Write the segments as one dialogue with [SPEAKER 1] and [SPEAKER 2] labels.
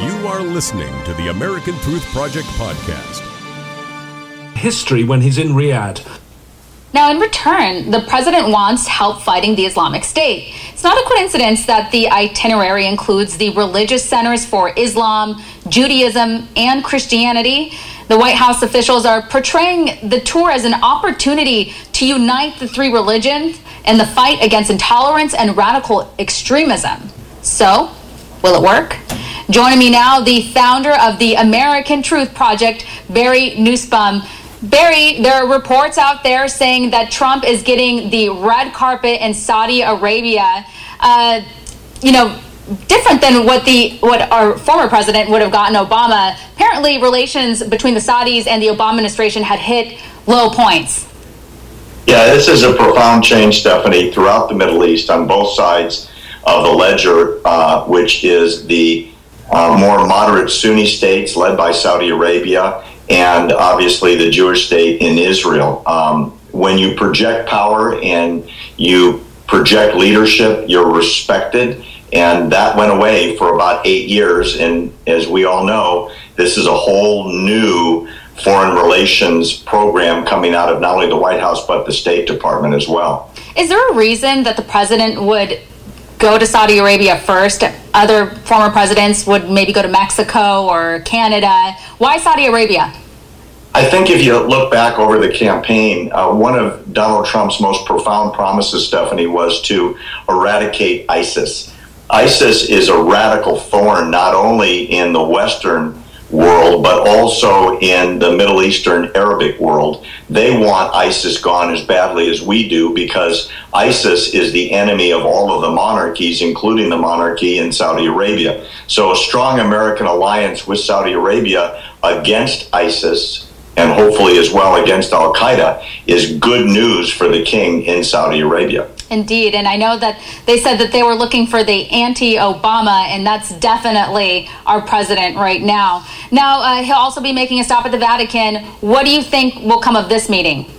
[SPEAKER 1] You are listening to the American Truth Project podcast.
[SPEAKER 2] History when he's in Riyadh.
[SPEAKER 3] Now, in return, the president wants help fighting the Islamic State. It's not a coincidence that the itinerary includes the religious centers for Islam, Judaism, and Christianity. The White House officials are portraying the tour as an opportunity to unite the three religions in the fight against intolerance and radical extremism. So, will it work? Joining me now, the founder of the American Truth Project, Barry Nussbaum. Barry, there are reports out there saying that Trump is getting the red carpet in Saudi Arabia. Uh, you know, different than what the what our former president would have gotten Obama. Apparently, relations between the Saudis and the Obama administration had hit low points.
[SPEAKER 4] Yeah, this is a profound change, Stephanie, throughout the Middle East on both sides of the ledger, uh, which is the uh, more moderate Sunni states led by Saudi Arabia and obviously the Jewish state in Israel. Um, when you project power and you project leadership, you're respected. And that went away for about eight years. And as we all know, this is a whole new foreign relations program coming out of not only the White House, but the State Department as well.
[SPEAKER 3] Is there a reason that the president would go to Saudi Arabia first? Other former presidents would maybe go to Mexico or Canada. Why Saudi Arabia?
[SPEAKER 4] I think if you look back over the campaign, uh, one of Donald Trump's most profound promises, Stephanie, was to eradicate ISIS. ISIS is a radical thorn not only in the Western world, but also in the Middle Eastern Arabic world. They want ISIS gone as badly as we do because ISIS is the enemy of all of the monarchies, including the monarchy in Saudi Arabia. So a strong American alliance with Saudi Arabia against ISIS and hopefully as well against Al Qaeda is good news for the king in Saudi Arabia.
[SPEAKER 3] Indeed. And I know that they said that they were looking for the anti Obama, and that's definitely our president right now. Now, uh, he'll also be making a stop at the Vatican. What do you think will come of this meeting?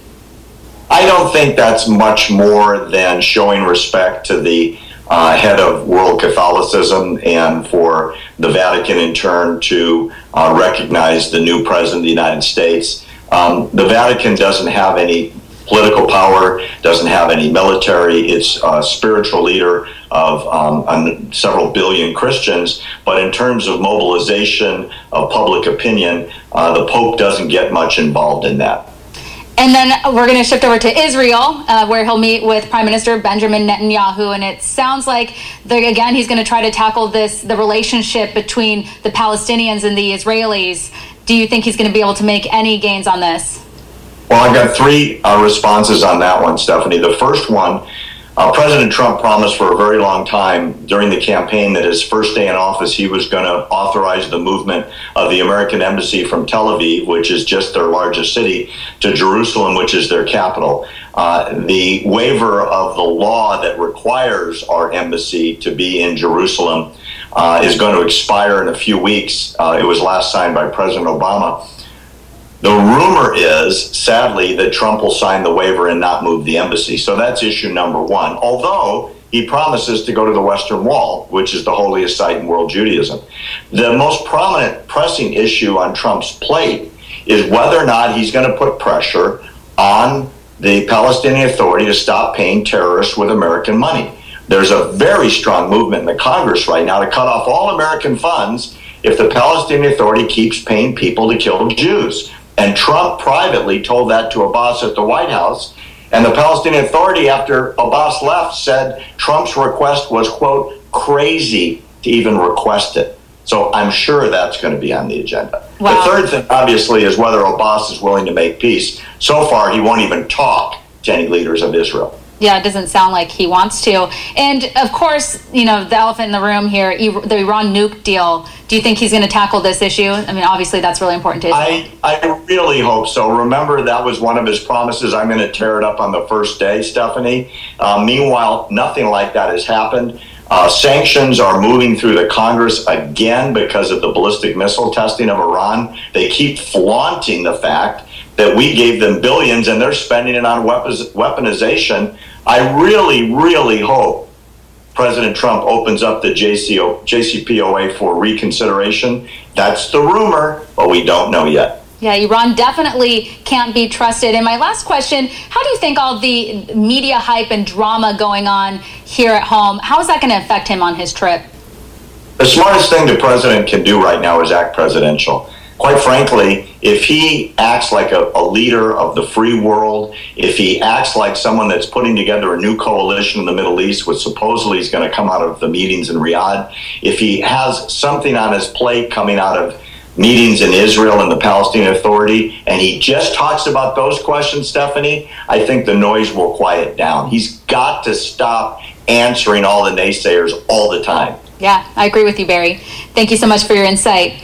[SPEAKER 4] I don't think that's much more than showing respect to the uh, head of world Catholicism and for the Vatican in turn to uh, recognize the new president of the United States. Um, the Vatican doesn't have any political power, doesn't have any military. It's a spiritual leader of um, several billion Christians. But in terms of mobilization of public opinion, uh, the Pope doesn't get much involved in that.
[SPEAKER 3] And then we're going to shift over to Israel, uh, where he'll meet with Prime Minister Benjamin Netanyahu. And it sounds like, the, again, he's going to try to tackle this the relationship between the Palestinians and the Israelis. Do you think he's going to be able to make any gains on this?
[SPEAKER 4] Well, I've got three uh, responses on that one, Stephanie. The first one uh, President Trump promised for a very long time during the campaign that his first day in office, he was going to authorize the movement of the American embassy from Tel Aviv, which is just their largest city, to Jerusalem, which is their capital. Uh, the waiver of the law that requires our embassy to be in Jerusalem uh, is going to expire in a few weeks. Uh, it was last signed by President Obama. The rumor is, sadly, that Trump will sign the waiver and not move the embassy. So that's issue number one. Although he promises to go to the Western Wall, which is the holiest site in world Judaism. The most prominent pressing issue on Trump's plate is whether or not he's going to put pressure on the Palestinian Authority to stop paying terrorists with American money. There's a very strong movement in the Congress right now to cut off all American funds if the Palestinian Authority keeps paying people to kill Jews. And Trump privately told that to Abbas at the White House. And the Palestinian Authority, after Abbas left, said Trump's request was, quote, crazy to even request it. So I'm sure that's going to be on the agenda. Wow. The third thing, obviously, is whether Abbas is willing to make peace. So far, he won't even talk to any leaders of Israel.
[SPEAKER 3] Yeah, it doesn't sound like he wants to. And of course, you know, the elephant in the room here, the Iran nuke deal. Do you think he's going to tackle this issue? I mean, obviously, that's really important to
[SPEAKER 4] Israel. I, I really hope so. Remember, that was one of his promises. I'm going to tear it up on the first day, Stephanie. Uh, meanwhile, nothing like that has happened. Uh, sanctions are moving through the Congress again because of the ballistic missile testing of Iran. They keep flaunting the fact that we gave them billions and they're spending it on weapons, weaponization I really, really hope President Trump opens up the JCO, JCPOA for reconsideration. That's the rumor, but we don't know yet.
[SPEAKER 3] Yeah, Iran definitely can't be trusted. And my last question how do you think all the media hype and drama going on here at home, how is that going to affect him on his trip?
[SPEAKER 4] The smartest thing the president can do right now is act presidential. Quite frankly, if he acts like a, a leader of the free world, if he acts like someone that's putting together a new coalition in the Middle East, which supposedly is going to come out of the meetings in Riyadh, if he has something on his plate coming out of meetings in Israel and the Palestinian Authority, and he just talks about those questions, Stephanie, I think the noise will quiet down. He's got to stop answering all the naysayers all the time.
[SPEAKER 3] Yeah, I agree with you, Barry. Thank you so much for your insight.